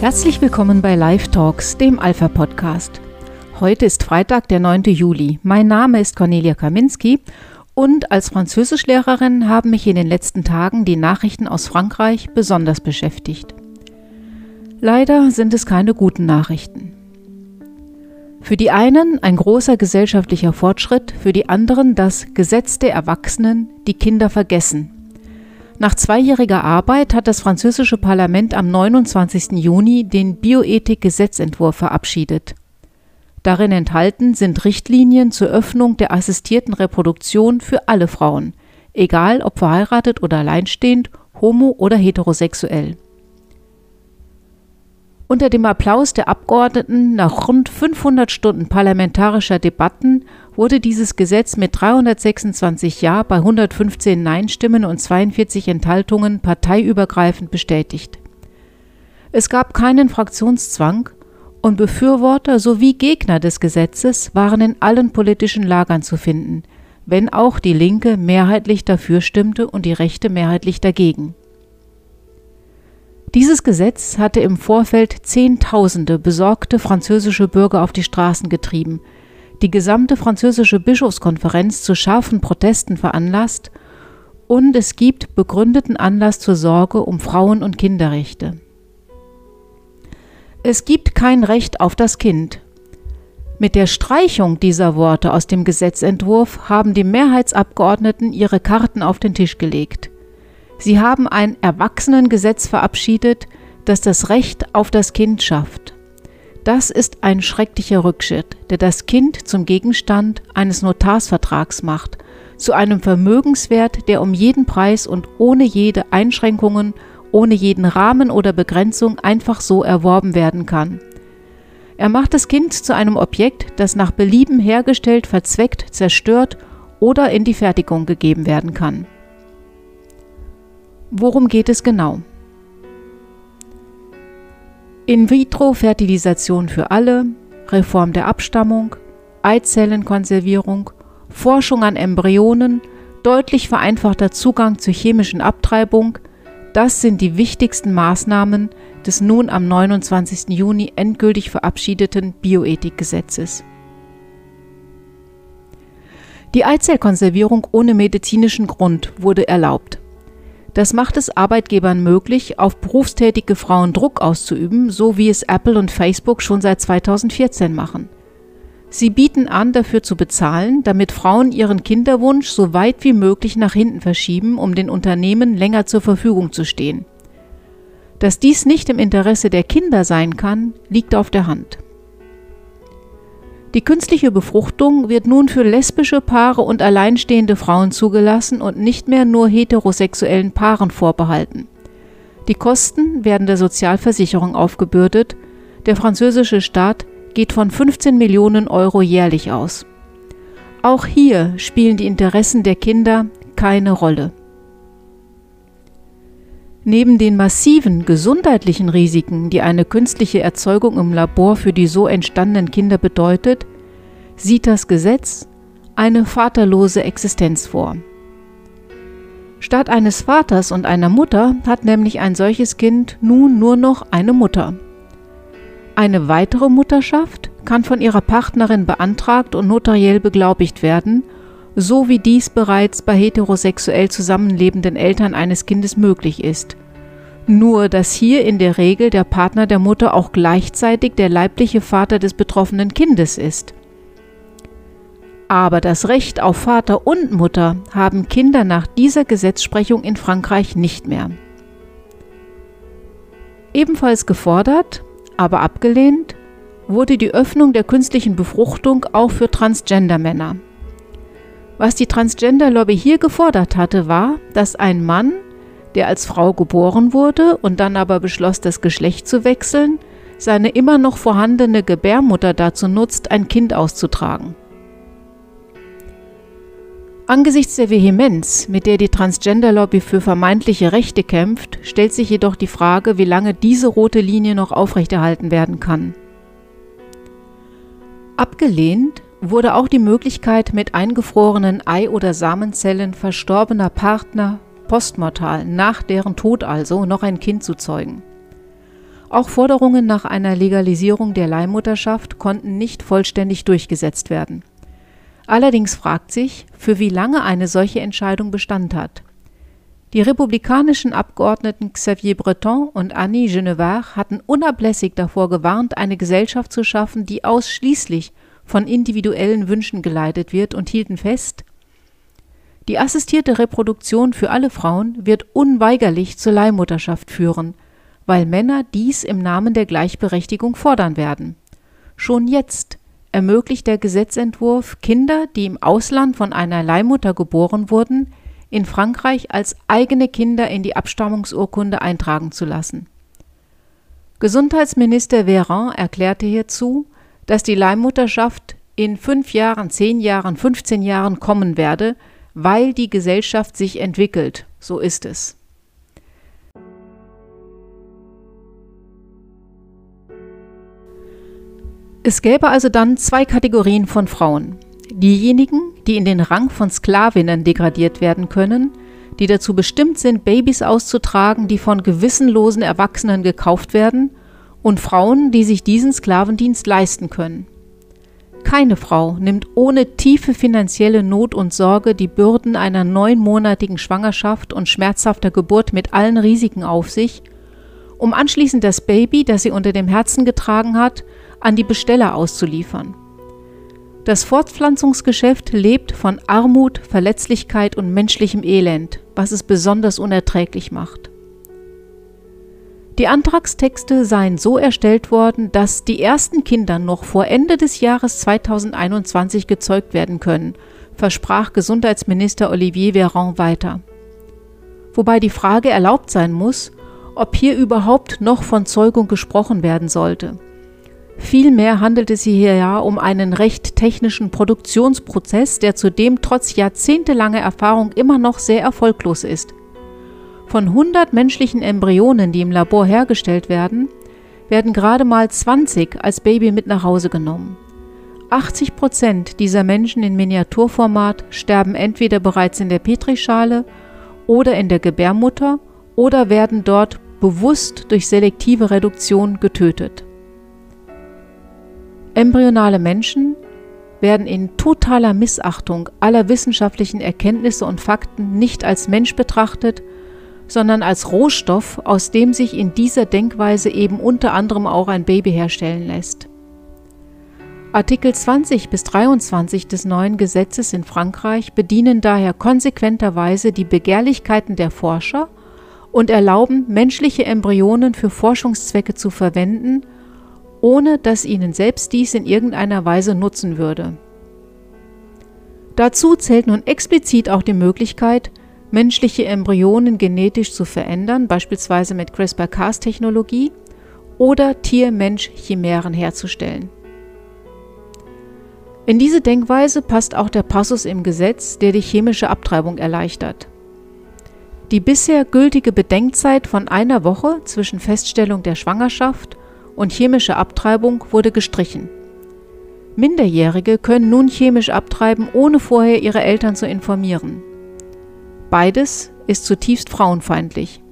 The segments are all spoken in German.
Herzlich willkommen bei Live Talks, dem Alpha Podcast. Heute ist Freitag, der 9. Juli. Mein Name ist Cornelia Kaminski und als Französischlehrerin haben mich in den letzten Tagen die Nachrichten aus Frankreich besonders beschäftigt. Leider sind es keine guten Nachrichten. Für die einen ein großer gesellschaftlicher Fortschritt, für die anderen das Gesetz der Erwachsenen, die Kinder vergessen. Nach zweijähriger Arbeit hat das französische Parlament am 29. Juni den Bioethik-Gesetzentwurf verabschiedet. Darin enthalten sind Richtlinien zur Öffnung der assistierten Reproduktion für alle Frauen, egal ob verheiratet oder alleinstehend, homo oder heterosexuell. Unter dem Applaus der Abgeordneten nach rund 500 Stunden parlamentarischer Debatten wurde dieses Gesetz mit 326 Ja bei 115 Nein-Stimmen und 42 Enthaltungen parteiübergreifend bestätigt. Es gab keinen Fraktionszwang und Befürworter sowie Gegner des Gesetzes waren in allen politischen Lagern zu finden, wenn auch die Linke mehrheitlich dafür stimmte und die Rechte mehrheitlich dagegen. Dieses Gesetz hatte im Vorfeld Zehntausende besorgte französische Bürger auf die Straßen getrieben, die gesamte französische Bischofskonferenz zu scharfen Protesten veranlasst und es gibt begründeten Anlass zur Sorge um Frauen- und Kinderrechte. Es gibt kein Recht auf das Kind. Mit der Streichung dieser Worte aus dem Gesetzentwurf haben die Mehrheitsabgeordneten ihre Karten auf den Tisch gelegt. Sie haben ein Erwachsenengesetz verabschiedet, das das Recht auf das Kind schafft. Das ist ein schrecklicher Rückschritt, der das Kind zum Gegenstand eines Notarsvertrags macht, zu einem Vermögenswert, der um jeden Preis und ohne jede Einschränkungen, ohne jeden Rahmen oder Begrenzung einfach so erworben werden kann. Er macht das Kind zu einem Objekt, das nach Belieben hergestellt, verzweckt, zerstört oder in die Fertigung gegeben werden kann. Worum geht es genau? In-vitro-Fertilisation für alle, Reform der Abstammung, Eizellenkonservierung, Forschung an Embryonen, deutlich vereinfachter Zugang zur chemischen Abtreibung, das sind die wichtigsten Maßnahmen des nun am 29. Juni endgültig verabschiedeten Bioethikgesetzes. Die Eizellkonservierung ohne medizinischen Grund wurde erlaubt. Das macht es Arbeitgebern möglich, auf berufstätige Frauen Druck auszuüben, so wie es Apple und Facebook schon seit 2014 machen. Sie bieten an, dafür zu bezahlen, damit Frauen ihren Kinderwunsch so weit wie möglich nach hinten verschieben, um den Unternehmen länger zur Verfügung zu stehen. Dass dies nicht im Interesse der Kinder sein kann, liegt auf der Hand. Die künstliche Befruchtung wird nun für lesbische Paare und alleinstehende Frauen zugelassen und nicht mehr nur heterosexuellen Paaren vorbehalten. Die Kosten werden der Sozialversicherung aufgebürdet, der französische Staat geht von 15 Millionen Euro jährlich aus. Auch hier spielen die Interessen der Kinder keine Rolle. Neben den massiven gesundheitlichen Risiken, die eine künstliche Erzeugung im Labor für die so entstandenen Kinder bedeutet, sieht das Gesetz eine vaterlose Existenz vor. Statt eines Vaters und einer Mutter hat nämlich ein solches Kind nun nur noch eine Mutter. Eine weitere Mutterschaft kann von ihrer Partnerin beantragt und notariell beglaubigt werden, so wie dies bereits bei heterosexuell zusammenlebenden Eltern eines Kindes möglich ist. Nur dass hier in der Regel der Partner der Mutter auch gleichzeitig der leibliche Vater des betroffenen Kindes ist. Aber das Recht auf Vater und Mutter haben Kinder nach dieser Gesetzsprechung in Frankreich nicht mehr. Ebenfalls gefordert, aber abgelehnt, wurde die Öffnung der künstlichen Befruchtung auch für Transgender-Männer. Was die Transgender-Lobby hier gefordert hatte, war, dass ein Mann, der als Frau geboren wurde und dann aber beschloss, das Geschlecht zu wechseln, seine immer noch vorhandene Gebärmutter dazu nutzt, ein Kind auszutragen. Angesichts der Vehemenz, mit der die Transgender-Lobby für vermeintliche Rechte kämpft, stellt sich jedoch die Frage, wie lange diese rote Linie noch aufrechterhalten werden kann. Abgelehnt wurde auch die Möglichkeit, mit eingefrorenen Ei- oder Samenzellen verstorbener Partner postmortal, nach deren Tod also, noch ein Kind zu zeugen. Auch Forderungen nach einer Legalisierung der Leihmutterschaft konnten nicht vollständig durchgesetzt werden. Allerdings fragt sich, für wie lange eine solche Entscheidung Bestand hat. Die republikanischen Abgeordneten Xavier Breton und Annie Genevard hatten unablässig davor gewarnt, eine Gesellschaft zu schaffen, die ausschließlich von individuellen Wünschen geleitet wird und hielten fest, die assistierte Reproduktion für alle Frauen wird unweigerlich zur Leihmutterschaft führen, weil Männer dies im Namen der Gleichberechtigung fordern werden. Schon jetzt ermöglicht der Gesetzentwurf Kinder, die im Ausland von einer Leihmutter geboren wurden, in Frankreich als eigene Kinder in die Abstammungsurkunde eintragen zu lassen. Gesundheitsminister Véran erklärte hierzu, dass die Leihmutterschaft in fünf Jahren, zehn Jahren, 15 Jahren kommen werde, weil die Gesellschaft sich entwickelt. So ist es. Es gäbe also dann zwei Kategorien von Frauen. Diejenigen, die in den Rang von Sklavinnen degradiert werden können, die dazu bestimmt sind, Babys auszutragen, die von gewissenlosen Erwachsenen gekauft werden, und Frauen, die sich diesen Sklavendienst leisten können. Keine Frau nimmt ohne tiefe finanzielle Not und Sorge die Bürden einer neunmonatigen Schwangerschaft und schmerzhafter Geburt mit allen Risiken auf sich, um anschließend das Baby, das sie unter dem Herzen getragen hat, an die Besteller auszuliefern. Das Fortpflanzungsgeschäft lebt von Armut, Verletzlichkeit und menschlichem Elend, was es besonders unerträglich macht. Die Antragstexte seien so erstellt worden, dass die ersten Kinder noch vor Ende des Jahres 2021 gezeugt werden können, versprach Gesundheitsminister Olivier Véran weiter. Wobei die Frage erlaubt sein muss, ob hier überhaupt noch von Zeugung gesprochen werden sollte. Vielmehr handelt es sich hier ja um einen recht technischen Produktionsprozess, der zudem trotz jahrzehntelanger Erfahrung immer noch sehr erfolglos ist. Von 100 menschlichen Embryonen, die im Labor hergestellt werden, werden gerade mal 20 als Baby mit nach Hause genommen. 80 Prozent dieser Menschen in Miniaturformat sterben entweder bereits in der Petrischale oder in der Gebärmutter oder werden dort bewusst durch selektive Reduktion getötet. Embryonale Menschen werden in totaler Missachtung aller wissenschaftlichen Erkenntnisse und Fakten nicht als Mensch betrachtet, sondern als Rohstoff, aus dem sich in dieser Denkweise eben unter anderem auch ein Baby herstellen lässt. Artikel 20 bis 23 des neuen Gesetzes in Frankreich bedienen daher konsequenterweise die Begehrlichkeiten der Forscher und erlauben, menschliche Embryonen für Forschungszwecke zu verwenden ohne dass ihnen selbst dies in irgendeiner Weise nutzen würde. Dazu zählt nun explizit auch die Möglichkeit, menschliche Embryonen genetisch zu verändern, beispielsweise mit CRISPR-Cas-Technologie, oder Tier-Mensch-Chimären herzustellen. In diese Denkweise passt auch der Passus im Gesetz, der die chemische Abtreibung erleichtert. Die bisher gültige Bedenkzeit von einer Woche zwischen Feststellung der Schwangerschaft und chemische Abtreibung wurde gestrichen. Minderjährige können nun chemisch abtreiben, ohne vorher ihre Eltern zu informieren. Beides ist zutiefst frauenfeindlich.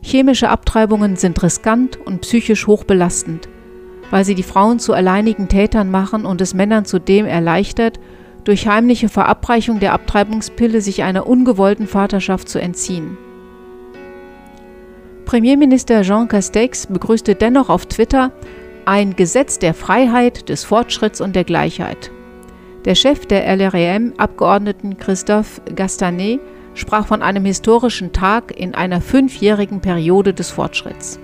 Chemische Abtreibungen sind riskant und psychisch hochbelastend, weil sie die Frauen zu alleinigen Tätern machen und es Männern zudem erleichtert, durch heimliche Verabreichung der Abtreibungspille sich einer ungewollten Vaterschaft zu entziehen. Premierminister Jean Castex begrüßte dennoch auf Twitter ein Gesetz der Freiheit, des Fortschritts und der Gleichheit. Der Chef der LREM-Abgeordneten Christophe Gastanet sprach von einem historischen Tag in einer fünfjährigen Periode des Fortschritts.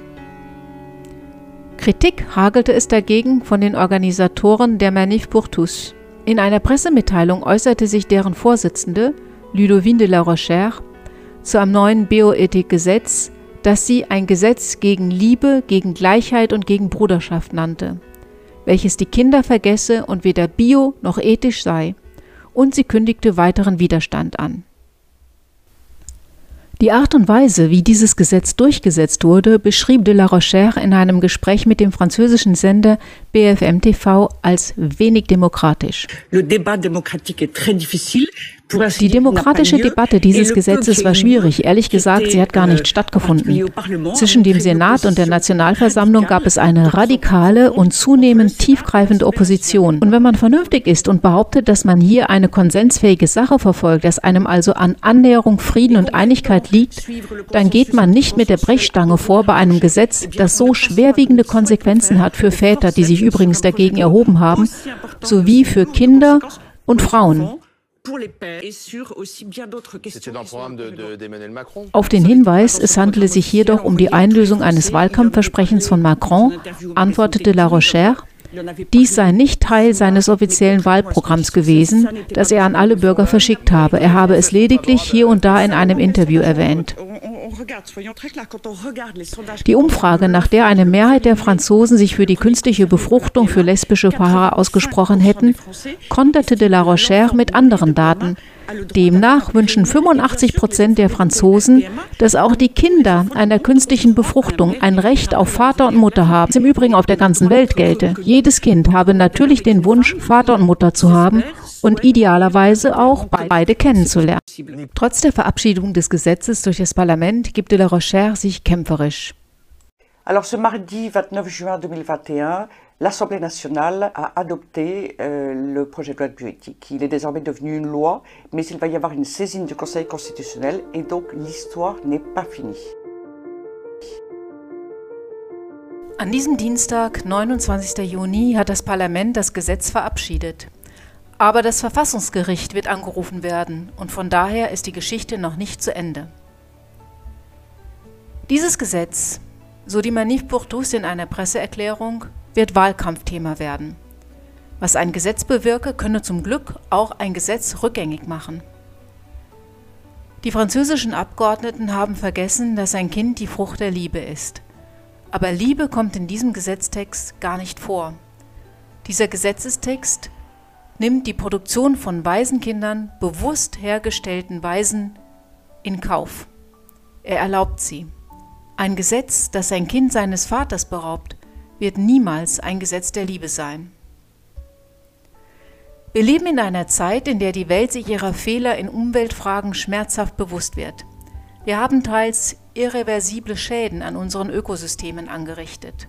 Kritik hagelte es dagegen von den Organisatoren der Manif pour tous. In einer Pressemitteilung äußerte sich deren Vorsitzende, Ludovine de la Rochère, zu einem neuen Bioethikgesetz, das sie ein Gesetz gegen Liebe, gegen Gleichheit und gegen Bruderschaft nannte, welches die Kinder vergesse und weder bio noch ethisch sei, und sie kündigte weiteren Widerstand an. Die Art und Weise, wie dieses Gesetz durchgesetzt wurde, beschrieb de la Rochère in einem Gespräch mit dem französischen Sender BFM TV als wenig demokratisch. Le débat démocratique est très difficile Die demokratische Debatte dieses Gesetzes war schwierig. Ehrlich gesagt, sie hat gar nicht stattgefunden. Zwischen dem Senat und der Nationalversammlung gab es eine radikale und zunehmend tiefgreifende Opposition. Und wenn man vernünftig ist und behauptet, dass man hier eine konsensfähige Sache verfolgt, dass einem also an Annäherung, Frieden und Einigkeit liegt, dann geht man nicht mit der Brechstange vor bei einem Gesetz, das so schwerwiegende Konsequenzen hat für Väter, die sich übrigens dagegen erhoben haben, sowie für Kinder und Frauen. Auf den Hinweis, es handele sich jedoch um die Einlösung eines Wahlkampfversprechens von Macron, antwortete La Rochère, dies sei nicht Teil seines offiziellen Wahlprogramms gewesen, das er an alle Bürger verschickt habe. Er habe es lediglich hier und da in einem Interview erwähnt. Die Umfrage, nach der eine Mehrheit der Franzosen sich für die künstliche Befruchtung für lesbische Paare ausgesprochen hätten, konterte de la Rochère mit anderen Daten. Demnach wünschen 85 Prozent der Franzosen, dass auch die Kinder einer künstlichen Befruchtung ein Recht auf Vater und Mutter haben, das im Übrigen auf der ganzen Welt gelte. Jedes Kind habe natürlich den Wunsch, Vater und Mutter zu haben und idealerweise auch beide kennenzulernen. Trotz der Verabschiedung des Gesetzes durch das Parlament gibt de la Rochère sich kämpferisch. Alors ce mardi 29 juin 2021, l'Assemblée nationale a adopté euh, le projet de loi de bioéthique. Il est désormais devenu une loi, mais il va y avoir une saisine du Conseil constitutionnel et donc l'histoire n'est pas finie. An diesem Dienstag, 29. Juni, hat das Parlament das Gesetz verabschiedet. Aber das Verfassungsgericht wird angerufen werden und von daher ist die Geschichte noch nicht zu Ende. Dieses Gesetz, so die Manif pour tous in einer Presseerklärung, wird Wahlkampfthema werden. Was ein Gesetz bewirke, könne zum Glück auch ein Gesetz rückgängig machen. Die französischen Abgeordneten haben vergessen, dass ein Kind die Frucht der Liebe ist. Aber Liebe kommt in diesem Gesetztext gar nicht vor. Dieser Gesetzestext nimmt die Produktion von Waisenkindern, bewusst hergestellten Waisen, in Kauf. Er erlaubt sie. Ein Gesetz, das sein Kind seines Vaters beraubt, wird niemals ein Gesetz der Liebe sein. Wir leben in einer Zeit, in der die Welt sich ihrer Fehler in Umweltfragen schmerzhaft bewusst wird. Wir haben teils irreversible Schäden an unseren Ökosystemen angerichtet.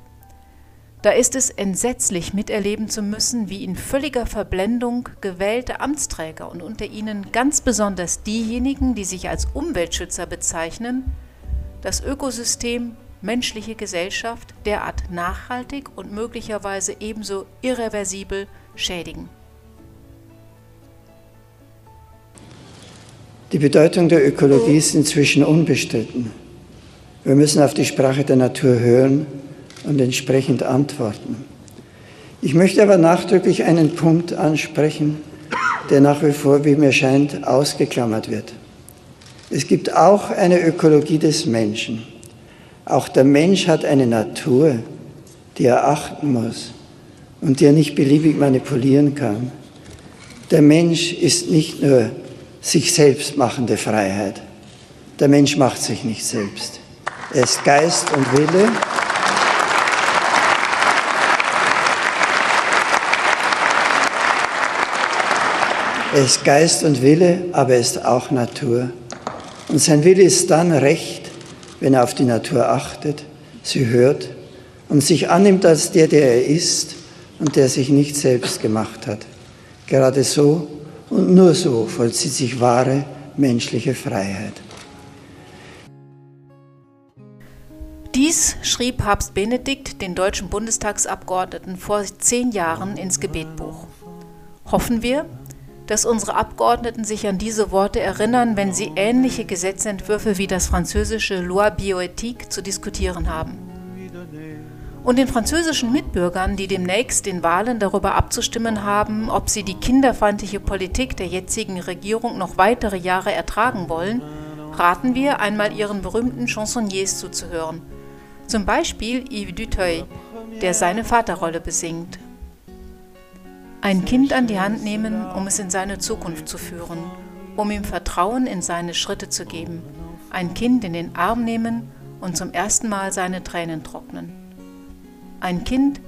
Da ist es entsetzlich miterleben zu müssen, wie in völliger Verblendung gewählte Amtsträger und unter ihnen ganz besonders diejenigen, die sich als Umweltschützer bezeichnen, das Ökosystem menschliche Gesellschaft derart nachhaltig und möglicherweise ebenso irreversibel schädigen. Die Bedeutung der Ökologie ist inzwischen unbestritten. Wir müssen auf die Sprache der Natur hören und entsprechend antworten. Ich möchte aber nachdrücklich einen Punkt ansprechen, der nach wie vor, wie mir scheint, ausgeklammert wird. Es gibt auch eine Ökologie des Menschen. Auch der Mensch hat eine Natur, die er achten muss und die er nicht beliebig manipulieren kann. Der Mensch ist nicht nur sich selbst machende Freiheit. Der Mensch macht sich nicht selbst. Er ist Geist und Wille. Er ist Geist und Wille, aber er ist auch Natur. Und sein Wille ist dann recht, wenn er auf die Natur achtet, sie hört und sich annimmt als der, der er ist und der sich nicht selbst gemacht hat. Gerade so und nur so vollzieht sich wahre menschliche Freiheit. Dies schrieb Papst Benedikt den deutschen Bundestagsabgeordneten vor zehn Jahren ins Gebetbuch. Hoffen wir, dass unsere Abgeordneten sich an diese Worte erinnern, wenn sie ähnliche Gesetzentwürfe wie das französische Loi Bioéthique zu diskutieren haben. Und den französischen Mitbürgern, die demnächst in Wahlen darüber abzustimmen haben, ob sie die kinderfeindliche Politik der jetzigen Regierung noch weitere Jahre ertragen wollen, raten wir, einmal ihren berühmten Chansonniers zuzuhören. Zum Beispiel Yves Duteuil, der seine Vaterrolle besingt. Ein Kind an die Hand nehmen, um es in seine Zukunft zu führen, um ihm Vertrauen in seine Schritte zu geben. Ein Kind in den Arm nehmen und zum ersten Mal seine Tränen trocknen. Ein Kind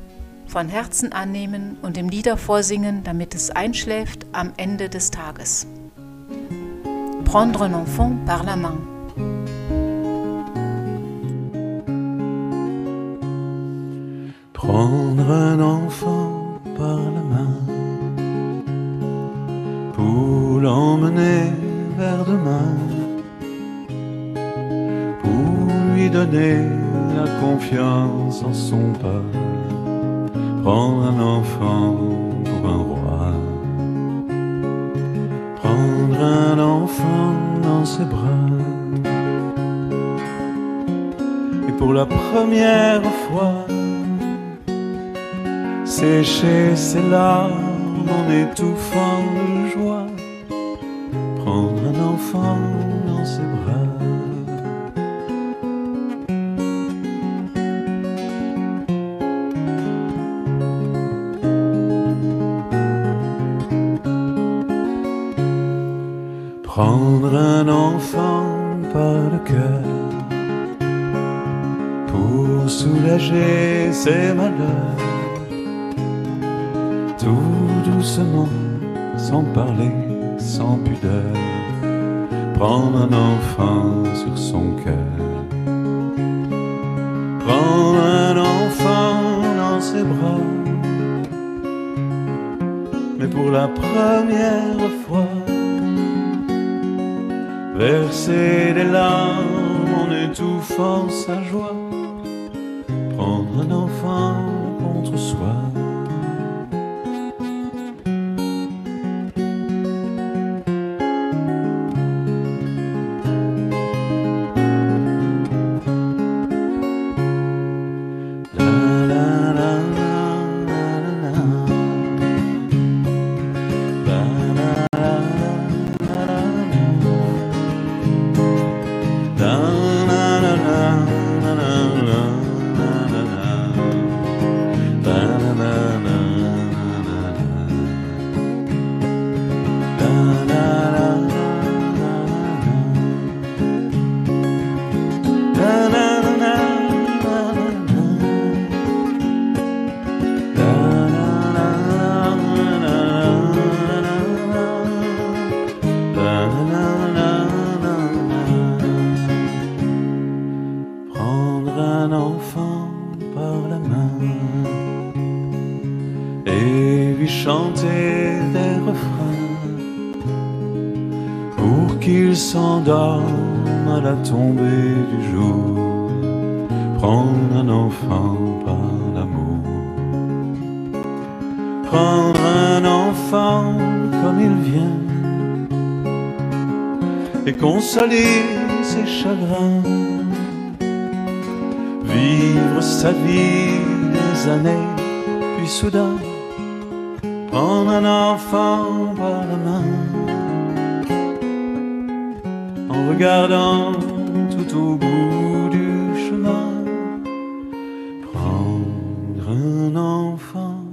von Herzen annehmen und ihm Lieder vorsingen, damit es einschläft am Ende des Tages. Prendre un enfant par la main. Prendre un enfant par pour lui donner la confiance en son peuple, prendre un enfant pour un roi, prendre un enfant dans ses bras. Et pour la première fois, sécher ses larmes en étouffant de joie, dans ses bras. Prendre un enfant par le cœur pour soulager ses malheurs bras, mais pour la première fois, verser des larmes en étouffant sa joie, prendre un enfant contre soi. S'endorme à la tombée du jour. Prendre un enfant par l'amour. Prendre un enfant comme il vient et consoler ses chagrins. Vivre sa vie des années, puis soudain prendre un enfant par la main en regardant tout au bout du chemin. Prendre un enfant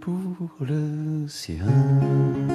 pour le sien.